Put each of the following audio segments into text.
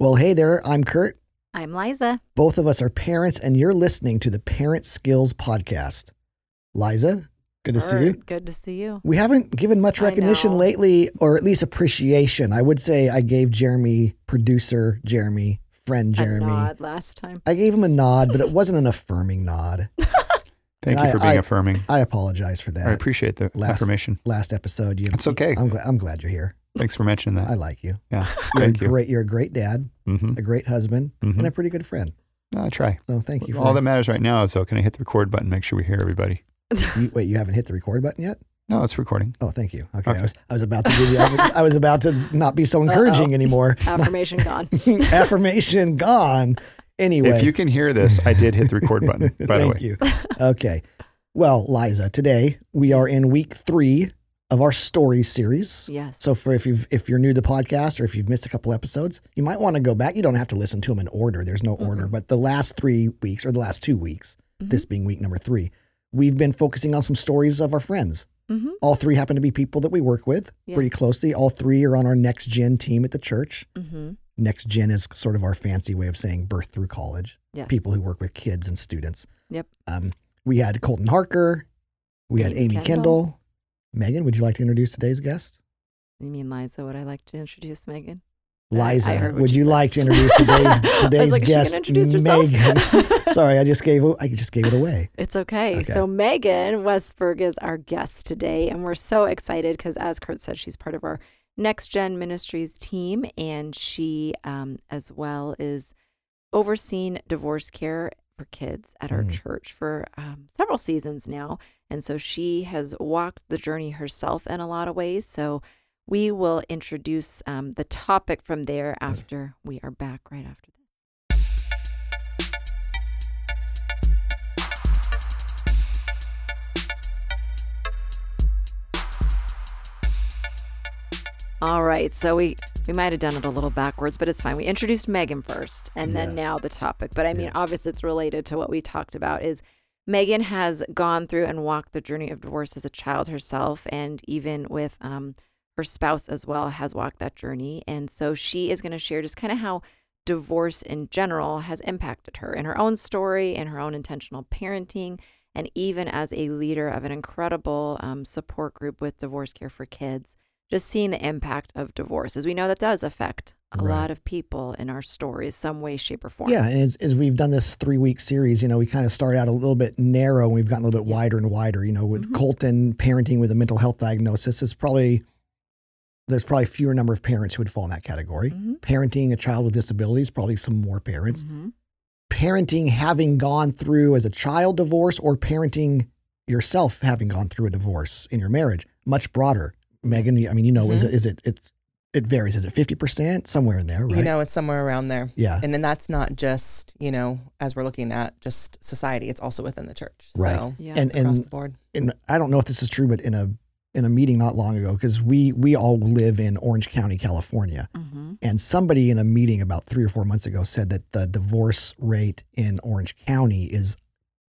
Well, hey there, I'm Kurt. I'm Liza. Both of us are parents, and you're listening to the Parent Skills Podcast. Liza, good to see you. Good to see you. We haven't given much recognition lately, or at least appreciation. I would say I gave Jeremy, producer Jeremy, friend A Jeremy, nod last time. I gave him a nod, but it wasn't an affirming nod. Thank And you for I- being I- affirming. I apologize for that. I appreciate the last- affirmation. Last episode, you. It's okay. I'm glad. I'm glad you're here. Thanks for mentioning that. I like you. yeah. You're Thank a you. great. You're a great dad, hmm a great husband, and a pretty good friend. I'll try. So thank you. For All that matters right now is so can I hit the record button, make sure we hear everybody? You, wait, you haven't hit the record button yet? No, it's recording. Oh, thank you. Okay, I was I was about to give you. I was, about to not be so encouraging anymore. Affirmation gone. Affirmation gone. Anyway, If you can hear this, I did hit the record button, by the thank way. you. Okay, well, Liza, today we are in week three of our story series. Yes. So for if you've if you're new to the podcast or if you've missed a couple episodes, you might want to go back. You don't have to listen to them in order. There's no order, but the last three weeks or the last two weeks, Mm-hmm. this being week number three, we've been focusing on some stories of our friends. hmm All three happen to be people that we work with pretty closely. All three are on our next gen team at the church. hmm Next gen is sort of our fancy way of saying birth through college. Yes. People who work with kids and students. Yep. Um, we had Colton Harker. We had Amy Amy Kendall. Kendall. Megan, would you like to introduce today's guest? You mean Liza? Would I like to introduce Megan? Liza, I heard what would you you like to introduce today's today's like, guest, introduce? Megan? Sorry, I just gave I just gave it away. It's okay. Okay. So Megan Westberg is our guest today, and we're so excited because, as Kurt said, she's part of our Next Gen Ministries team, and she, um, as well, is overseeing divorce care for kids at our Mm. church for um, several seasons now, and so she has walked the journey herself in a lot of ways. So. We will introduce um, the topic from there after we are back right after this. All right, so we we might have done it a little backwards, but it's fine. We introduced Megan first, and then Yes. now the topic. But I mean, Yes. obviously, it's related to what we talked about. Is Megan has gone through and walked the journey of divorce as a child herself, and even with um, her spouse as well has walked that journey. And so she is going to share just kind of how divorce in general has impacted her in her own story, in her own intentional parenting, and even as a leader of an incredible um, support group with divorce care for kids. Just seeing the impact of divorce, as we know that does affect a Right. lot of people in our stories, some way, shape, or form. Yeah, and as, as we've done this three week series, you know, we kind of started out a little bit narrow and we've gotten a little bit Yes. wider and wider. You know, with Mhm. Colton parenting with a mental health diagnosis is probably there's probably fewer number of parents who would fall in that category. Mhm. Parenting a child with disabilities, probably some more parents. Mhm. Parenting having gone through as a child divorce or parenting yourself having gone through a divorce in your marriage, much broader. Megan, I mean, you know, is Mhm. it is it it's it varies. Is it fifty percent somewhere in there? Right? You know, it's somewhere around there. yeah. And then that's not just, you know, as we're looking at just society, it's also within the church. Right. So Yeah. and across and the board. and I don't know if this is true, but in a in a meeting not long ago, because we we all live in Orange County, California, Mhm. and somebody in a meeting about three or four months ago said that the divorce rate in Orange County is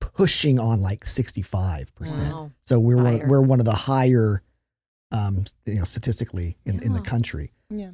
pushing on like sixty five percent. Wow. So we're one, we're one of the higher, um, you know, statistically in, in the country. Yeah.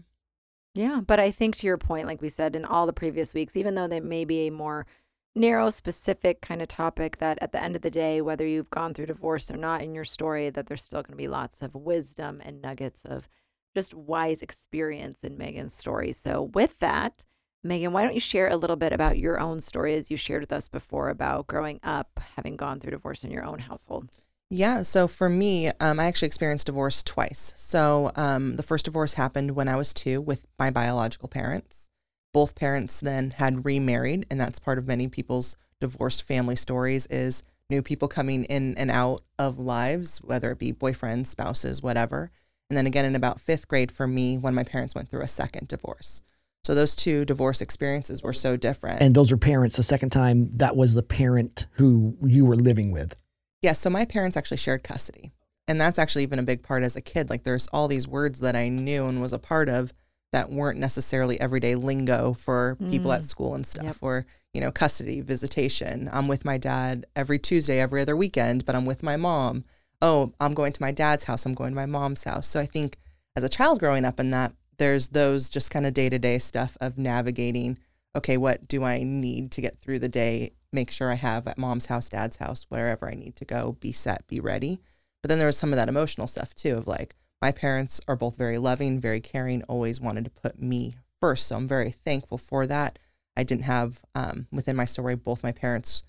Yeah, but I think to your point, like we said in all the previous weeks, even though they may be a more narrow, specific kind of topic, that at the end of the day, whether you've gone through divorce or not in your story, that there's still going to be lots of wisdom and nuggets of just wise experience in Megan's story. So, with that, Megan, why don't you share a little bit about your own story as you shared with us before about growing up, having gone through divorce in your own household? Yeah. So for me, um, I actually experienced divorce twice. So um, the first divorce happened when I was two with my biological parents. Both parents then had remarried, and that's part of many people's divorced family stories is new people coming in and out of lives, whether it be boyfriends, spouses, whatever. And then again in about fifth grade for me when my parents went through a second divorce. So those two divorce experiences were so different. And those are parents. The second time, that was the parent who you were living with. Yeah, so my parents actually shared custody. And that's actually even a big part as a kid. Like there's all these words that I knew and was a part of that weren't necessarily everyday lingo for people at Mm. school and stuff Yep. or, you know, custody, visitation. I'm with my dad every Tuesday, every other weekend, but I'm with my mom. Oh, I'm going to my dad's house, I'm going to my mom's house. So I think as a child growing up in that, there's those just kind of day to day stuff of navigating. Okay, what do I need to get through the day? Make sure I have at mom's house, dad's house, wherever I need to go, be set, be ready. But then there was some of that emotional stuff too of like, my parents are both very loving, very caring, always wanted to put me first. So I'm very thankful for that. I didn't have, um, within my story, both my parents,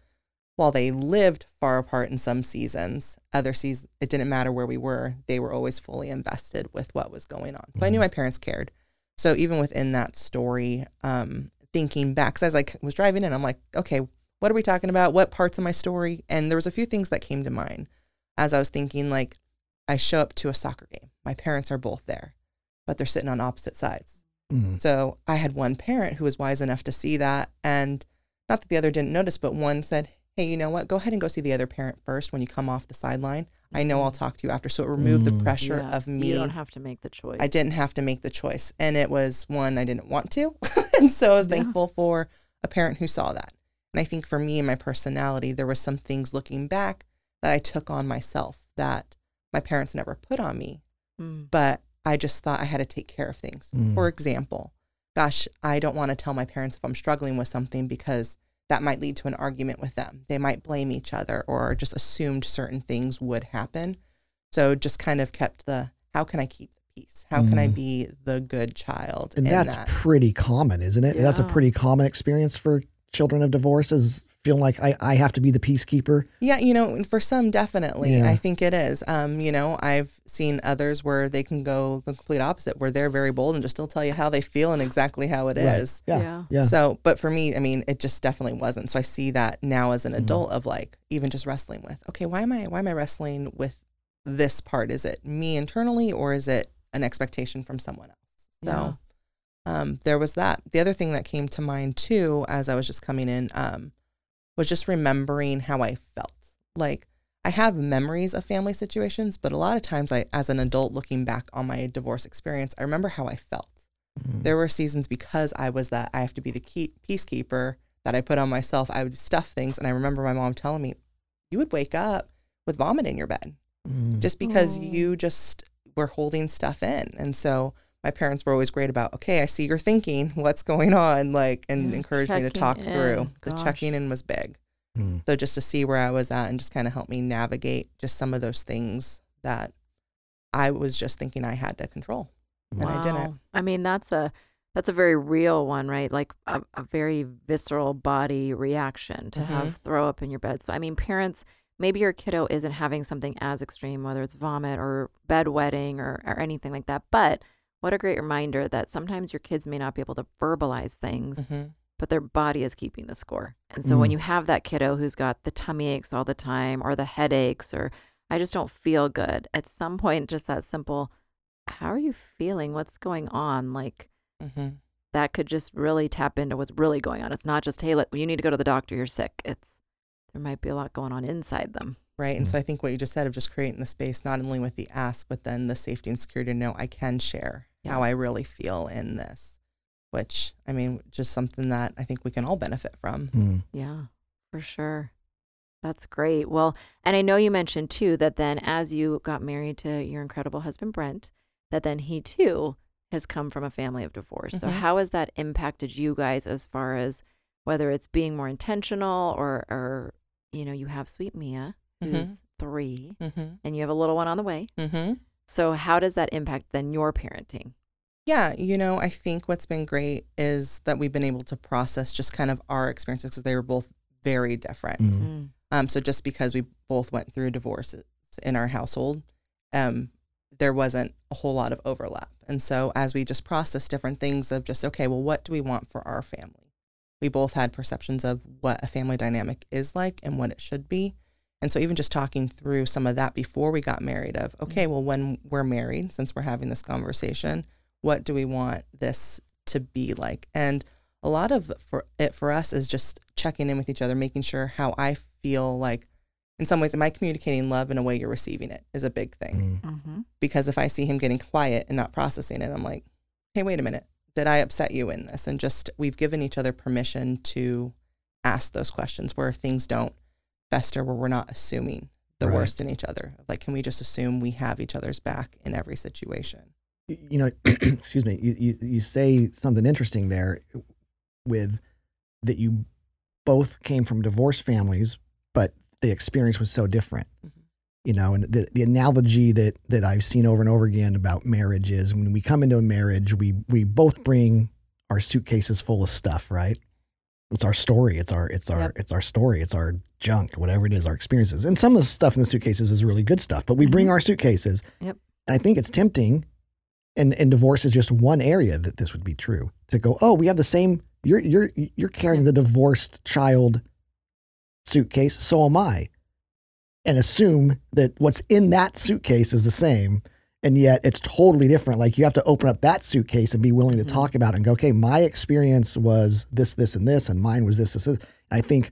while they lived far apart in some seasons, other seasons, it didn't matter where we were. They were always fully invested with what was going on. So I knew my parents cared. So even within that story, um, thinking back, because as I like, was driving in, I'm like, okay, what are we talking about? What parts of my story? And there was a few things that came to mind as I was thinking, like, I show up to a soccer game. My parents are both there, but they're sitting on opposite sides. Mm. So I had one parent who was wise enough to see that. And not that the other didn't notice, but one said, Hey, you know what? Go ahead and go see the other parent first when you come off the sideline. I know I'll talk to you after. So it removed Mm. the pressure Yes, of me. You don't have to make the choice. I didn't have to make the choice. And it was one I didn't want to. and so I was Yeah. thankful for a parent who saw that. And I think for me and my personality, there was some things looking back that I took on myself that my parents never put on me Mm. but I just thought I had to take care of things. Mm. For example, gosh, I don't want to tell my parents if I'm struggling with something because that might lead to an argument with them. They might blame each other or just assumed certain things would happen. So just kind of kept the how can I keep the peace? How can I Mm. be the good child? And that's that? pretty common, isn't it? That's a pretty common experience for children of divorce is feeling like I, I have to be the peacekeeper. Yeah, you know, and for some, definitely. Yeah. I think it is. Um, you know, I've seen others where they can go the complete opposite, where they're very bold and just still tell you how they feel and exactly how it is. Right. Yeah. Yeah. Yeah. So, but for me, I mean, it just definitely wasn't. So I see that now as an Mm-hmm. adult of like even just wrestling with, okay, why am I why am I wrestling with this part? Is it me internally or is it an expectation from someone else? So um, there was that. The other thing that came to mind too, as I was just coming in, um, was just remembering how I felt. Like I have memories of family situations, but a lot of times I, as an adult looking back on my divorce experience, I remember how I felt. Mm. There were seasons because I was that I have to be the key, peacekeeper that I put on myself. I would stuff things, and I remember my mom telling me, "You would wake up with vomit in your bed Mm. just because Oh. you just were holding stuff in." And so my parents were always great about, "Okay, I see you're thinking. What's going on?" Like, and Yeah, encouraged me to talk in. through. The checking in was big. Mm. So just to see where I was at and just kind of help me navigate just some of those things that I was just thinking I had to control. And I didn't. I mean, that's a that's a very real one, right? Like a, a very visceral body reaction to Mhm. have throw up in your bed. So I mean, parents, maybe your kiddo isn't having something as extreme, whether it's vomit or bedwetting or, or anything like that. But what a great reminder that sometimes your kids may not be able to verbalize things, Mhm. but their body is keeping the score. And so when Mm. you have that kiddo who's got the tummy aches all the time or the headaches or I just don't feel good, at some point, just that simple, how are you feeling? What's going on? Like Mhm. that could just really tap into what's really going on. It's not just, hey, let, you need to go to the doctor, you're sick. It's, there might be a lot going on inside them. Right. And Mm. so I think what you just said of just creating the space, not only with the ask, but then the safety and security to know I can share how I really feel in this, which I mean, just something that I think we can all benefit from. Mm. Yeah, for sure. That's great. Well, and I know you mentioned too that then as you got married to your incredible husband, Brent, that then he too has come from a family of divorce. So, Mhm. how has that impacted you guys as far as whether it's being more intentional or, or you know, you have sweet Mia, Mhm. who's three, Mm-hmm. and you have a little one on the way. Mm-hmm. So, how does that impact then your parenting? Yeah, you know, I think what's been great is that we've been able to process just kind of our experiences because they were both very different. Mm. Um, so just because we both went through divorces in our household, um, there wasn't a whole lot of overlap. And so as we just process different things of just, okay, well, what do we want for our family? We both had perceptions of what a family dynamic is like and what it should be. And so even just talking through some of that before we got married of, okay, well, when we're married, since we're having this conversation, what do we want this to be like? And a lot of for it for us is just checking in with each other, making sure how I feel like in some ways, am I communicating love in a way you're receiving it is a big thing. Mm. Mm-hmm. Because if I see him getting quiet and not processing it, I'm like, hey, wait a minute. Did I upset you in this? And just we've given each other permission to ask those questions where things don't fester, where we're not assuming the Right. worst in each other. Like, can we just assume we have each other's back in every situation? you know, excuse me, you, you, you say something interesting there with that you both came from divorced families, but the experience was so different. Mhm. You know, and the, the analogy that that I've seen over and over again about marriage is when we come into a marriage, we we both bring our suitcases full of stuff, right? It's our story. It's our it's our Yep. it's our story. It's our junk, whatever it is, our experiences. And some of the stuff in the suitcases is really good stuff, but we bring mm-hmm. our suitcases. Yep. And I think it's tempting, and and divorce is just one area that this would be true to go. Oh, we have the same. You're you're you're carrying the divorced child suitcase. So am I, and assume that what's in that suitcase is the same. And yet it's totally different. Like you have to open up that suitcase and be willing to Mhm. talk about it and go, okay, my experience was this, this, and this, and mine was this, this, this. I think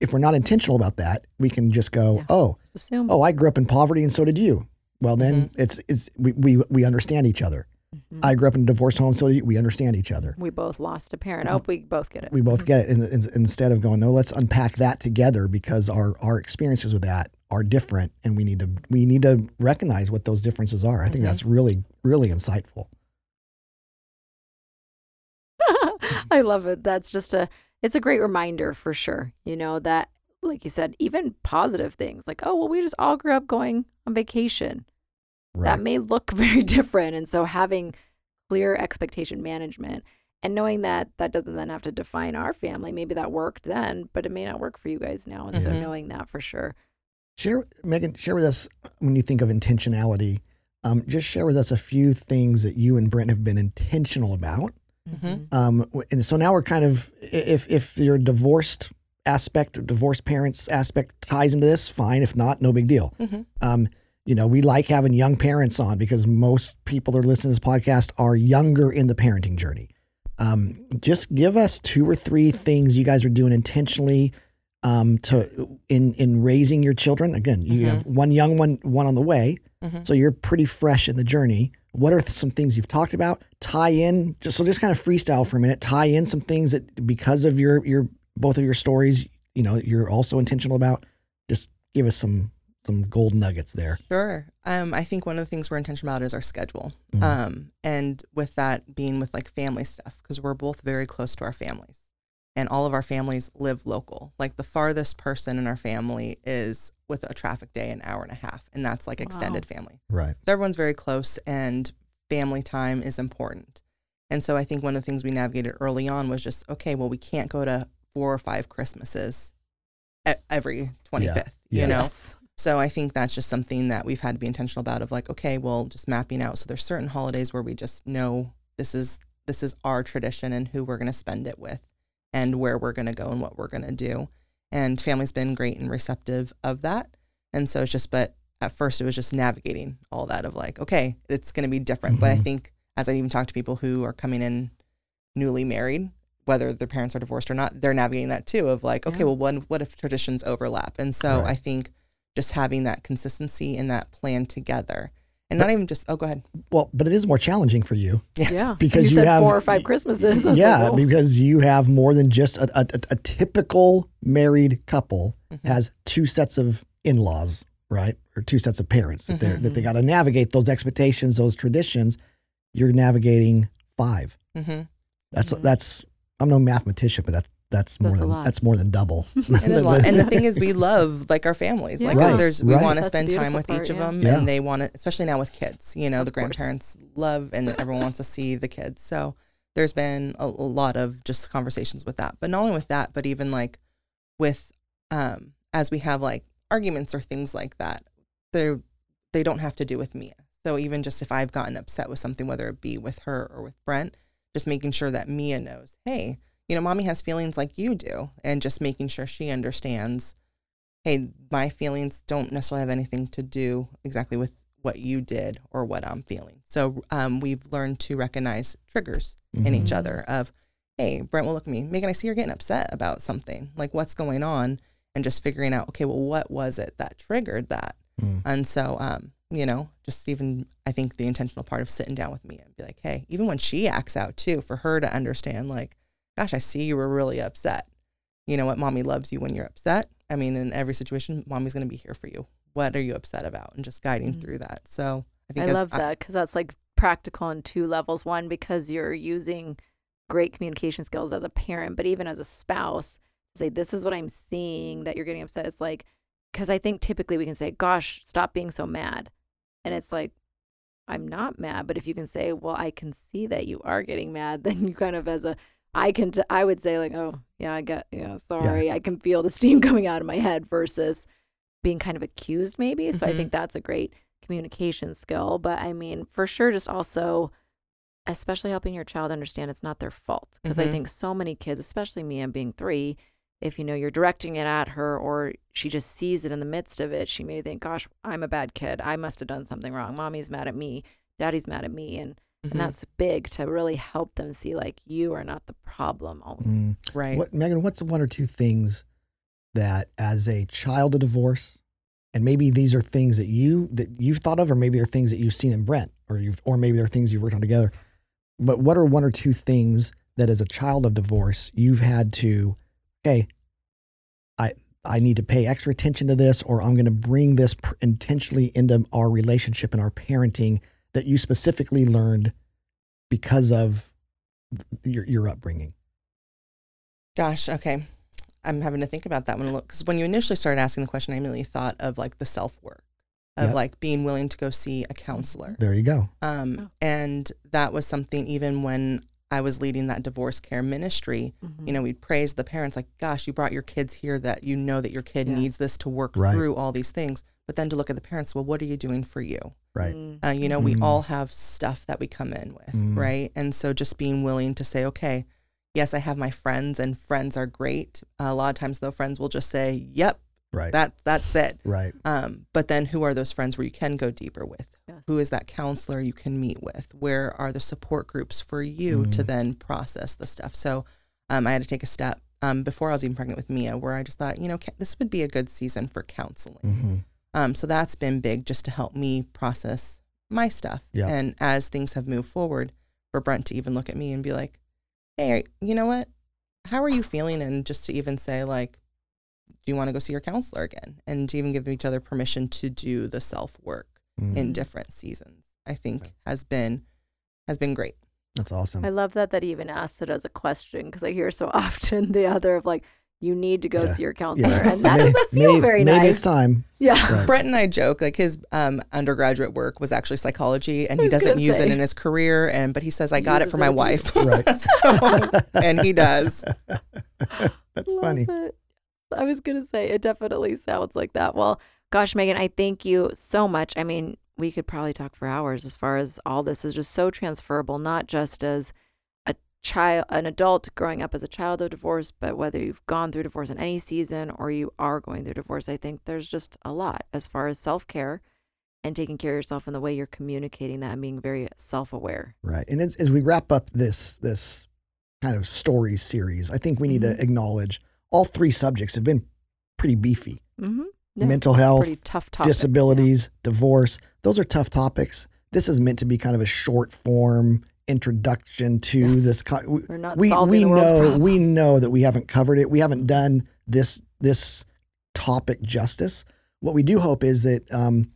if we're not intentional about that, we can just go, Yeah. oh, assume. oh, I grew up in poverty and so did you. Well, then it's it's we, we we understand each other. Mhm. I grew up in a divorced home, so did you. We understand each other. we both lost a parent. Oh, we both get it. We both Mhm. get it. And, and instead of going, no, let's unpack that together because our our experiences with that are different, and we need to we need to recognize what those differences are. I think Mhm. that's really really insightful. I love it. That's just a it's a great reminder for sure. You know that like you said, even positive things like, oh well, we just all grew up going on vacation. Right. That may look very different, and so having clear expectation management and knowing that that doesn't then have to define our family. Maybe that worked then, but it may not work for you guys now. And so Mhm. knowing that for sure. Share, Megan, share with us when you think of intentionality. Um, just share with us a few things that you and Brent have been intentional about. Mhm. Um, and so now we're kind of if if your divorced aspect, divorced parents aspect ties into this, fine. If not, no big deal. Mhm. Um, you know, we like having young parents on because most people that are listening to this podcast are younger in the parenting journey. Um, just give us two or three things you guys are doing intentionally um, to in in raising your children. Again, you Mhm. have one young one, one on the way, Mhm. so you're pretty fresh in the journey. What are some things you've talked about? Tie in just so just kind of freestyle for a minute. Tie in some things that because of your your both of your stories, you know, you're also intentional about. Just give us some some gold nuggets there. Sure. Um, I think one of the things we're intentional about is our schedule. Mhm. Um, and with that being with like family stuff, because we're both very close to our families and all of our families live local. Like the farthest person in our family is with a traffic day, an hour and a half. And that's like extended family. Right. So everyone's very close and family time is important. And so I think one of the things we navigated early on was just, okay, well, we can't go to four or five Christmases every 25th, Yeah. you know? Yes. So I think that's just something that we've had to be intentional about of like, okay, well, just mapping out. So there's certain holidays where we just know this is this is our tradition and who we're going to spend it with and where we're going to go and what we're going to do. And family's been great and receptive of that. And so it's just but at first it was just navigating all that of like, okay, it's going to be different. But I Mhm. think as I even talk to people who are coming in newly married, whether their parents are divorced or not, they're navigating that too of like, okay, well, what, what if traditions overlap? And so Right. I think just having that consistency and that plan together and not even just, oh, go ahead. Well, but it is more challenging for you. Yes. Yeah. Because you, you said have- four or five Christmases. Yeah, like, because you have more than just a, a, a- a typical married couple Mhm. has two sets of in-laws, right? Or two sets of parents that they are that they Mhm. got to navigate those expectations, those traditions. You're navigating five. Mhm. That's Mhm. that's I'm no mathematician, but that's that's more That's a than that's more than double. It is lot. And the thing is, we love like our families. Like Right, there's, we right. want to spend time with part, each of yeah. them, Yeah. and they want to, especially now with kids. You know, Of the course. grandparents love, and everyone wants to see the kids. So there's been a, a lot of just conversations with that. But not only with that, but even like with um, as we have like arguments or things like that, they they don't have to do with Mia. So even just if I've gotten upset with something, whether it be with her or with Brent, just making sure that Mia knows, hey, you know, mommy has feelings like you do, and just making sure she understands, hey, my feelings don't necessarily have anything to do exactly with what you did or what I'm feeling. So um, we've learned to recognize triggers in each Mhm. other of, hey, Brent will look at me, Megan, I see you're getting upset about something. Like, what's going on? And just figuring out, okay, well, what was it that triggered that? Mm. And so, um, you know, just even I think the intentional part of sitting down with me and be like, hey, even when she acts out too, for her to understand, like, gosh, I see you were really upset. You know what? Mommy loves you when you're upset. I mean, in every situation, mommy's going to be here for you. What are you upset about? And just guiding Mhm. through that. So I I think as love that because that's like practical on two levels. One, because you're using great communication skills as a parent, but even as a spouse, say, This is what I'm seeing that you're getting upset. It's like, because I think typically we can say, Gosh, stop being so mad. And it's like, I'm not mad. But if you can say, Well, I can see that you are getting mad, then you kind of, as a, I can, t- I would say, like, Oh, yeah, I get, yeah, sorry. I can feel the steam coming out of my head versus being kind of accused, maybe. So I Mhm. think that's a great communication skill. But I mean, for sure, just also, especially helping your child understand it's not their fault. Because I Mhm. think so many kids, especially me, and being three, if you know you're directing it at her or she just sees it in the midst of it, she may think, "Gosh, I'm a bad kid. I must have done something wrong. Mommy's mad at me. Daddy's mad at me," and Mhm. and that's big to really help them see like you are not the problem. Always. Mm. right. What, Megan, what's one or two things that as a child of divorce, and maybe these are things that you that you've thought of, or maybe they're things that you've seen in Brent, or you've or maybe they're things you've worked on together. But what are one or two things that as a child of divorce you've had to, okay, I I need to pay extra attention to this, or I'm going to bring this pr- intentionally into our relationship and our parenting that you specifically learned because of your your upbringing. Gosh, okay. I'm having to think about that one because when you initially started asking the question, I immediately thought of like the self work of Yep. like being willing to go see a counselor. There you go. Um, Oh. And that was something even when I was leading that divorce care ministry, Mhm. you know, we'd praise the parents like, gosh, you brought your kids here that you know that your kid Yeah. needs this to work Right. through all these things. But then to look at the parents, well, what are you doing for you? Right. Mm. Uh, you know, Mhm. we all have stuff that we come in with, Mm. right? And so just being willing to say, okay, yes, I have my friends, and friends are great. a lot of times, though, friends will just say, "Yep, Right. that that's it." right. Um, but then, who are those friends where you can go deeper with? Yes. Who is that counselor you can meet with? Where are the support groups for you to Mhm. then process the stuff? So, um, I had to take a step um, before I was even pregnant with Mia, where I just thought, you know, ca- this would be a good season for counseling. hmm Um, so that's been big just to help me process my stuff. Yeah. And as things have moved forward, for Brent to even look at me and be like, hey, you know what? How are you feeling? And just to even say, like, do you want to go see your counselor again? And to even give each other permission to do the self work Mm. in different seasons, I think has been has been great. That's awesome. I love that that he even asked it as a question because I hear so often the other of like, you need to go Yeah. see your counselor. Yeah. And that May- doesn't feel maybe, very maybe nice. it's time. Yeah. Right. Brent and I joke like his um, undergraduate work was actually psychology, and he doesn't gonna use it in his career. And but he says I He got it uses for my wife, Right. So- and he does. That's Love funny. it. I was going to say, it definitely sounds like that. Well, gosh, Megan, I thank you so much. I mean, we could probably talk for hours as far as all this is just so transferable, not just as a child, an adult growing up as a child of divorce, but whether you've gone through divorce in any season or you are going through divorce, I think there's just a lot as far as self care and taking care of yourself and the way you're communicating that and being very self aware. Right. And as, as we wrap up this this kind of story series, I think we need Mhm. to acknowledge all three subjects have been pretty beefy. Mm-hmm. Mental health, tough topic. disabilities, divorce. Those are tough topics. This is meant to be kind of a short form introduction to Yes. this. co- we- We're not we solving we the world's know problems. we know that we haven't covered it. We haven't done this this topic justice. What we do hope is that, um,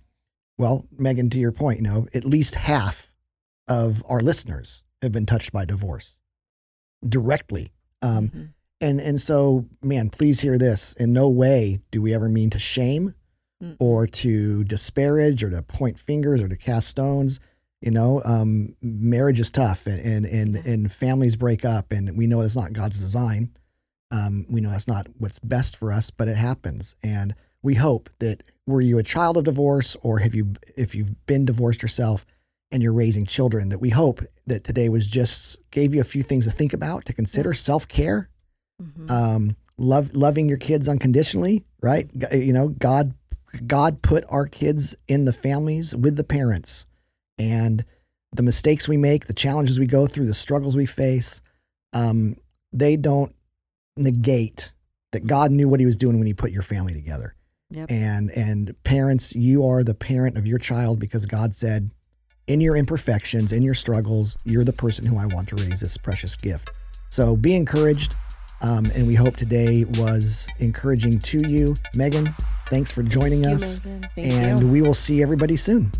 well, Megan, to your point, you know, at least half of our listeners have been touched by divorce directly. Um, Mhm. And and so, man, please hear this. In no way do we ever mean to shame Mm-mm. or to disparage or to point fingers or to cast stones. You know, um, marriage is tough and, and, and, Yeah. and families break up and we know it's not God's design. Um, we know that's not what's best for us, but it happens. And we hope that were you a child of divorce or have you, if you've been divorced yourself and you're raising children, that we hope that today was just gave you a few things to think about, to consider self-care, Mhm. um, love loving your kids unconditionally, right? You know, God God put our kids in the families with the parents, and the mistakes we make, the challenges we go through, the struggles we face, um, they don't negate that God knew what He was doing when He put your family together. Yep. And and parents, you are the parent of your child because God said, in your imperfections, in your struggles, you're the person who I want to raise this precious gift. So be encouraged. Um, and we hope today was encouraging to you. Megan, thanks for joining Thank us. Thank and you. we will see everybody soon.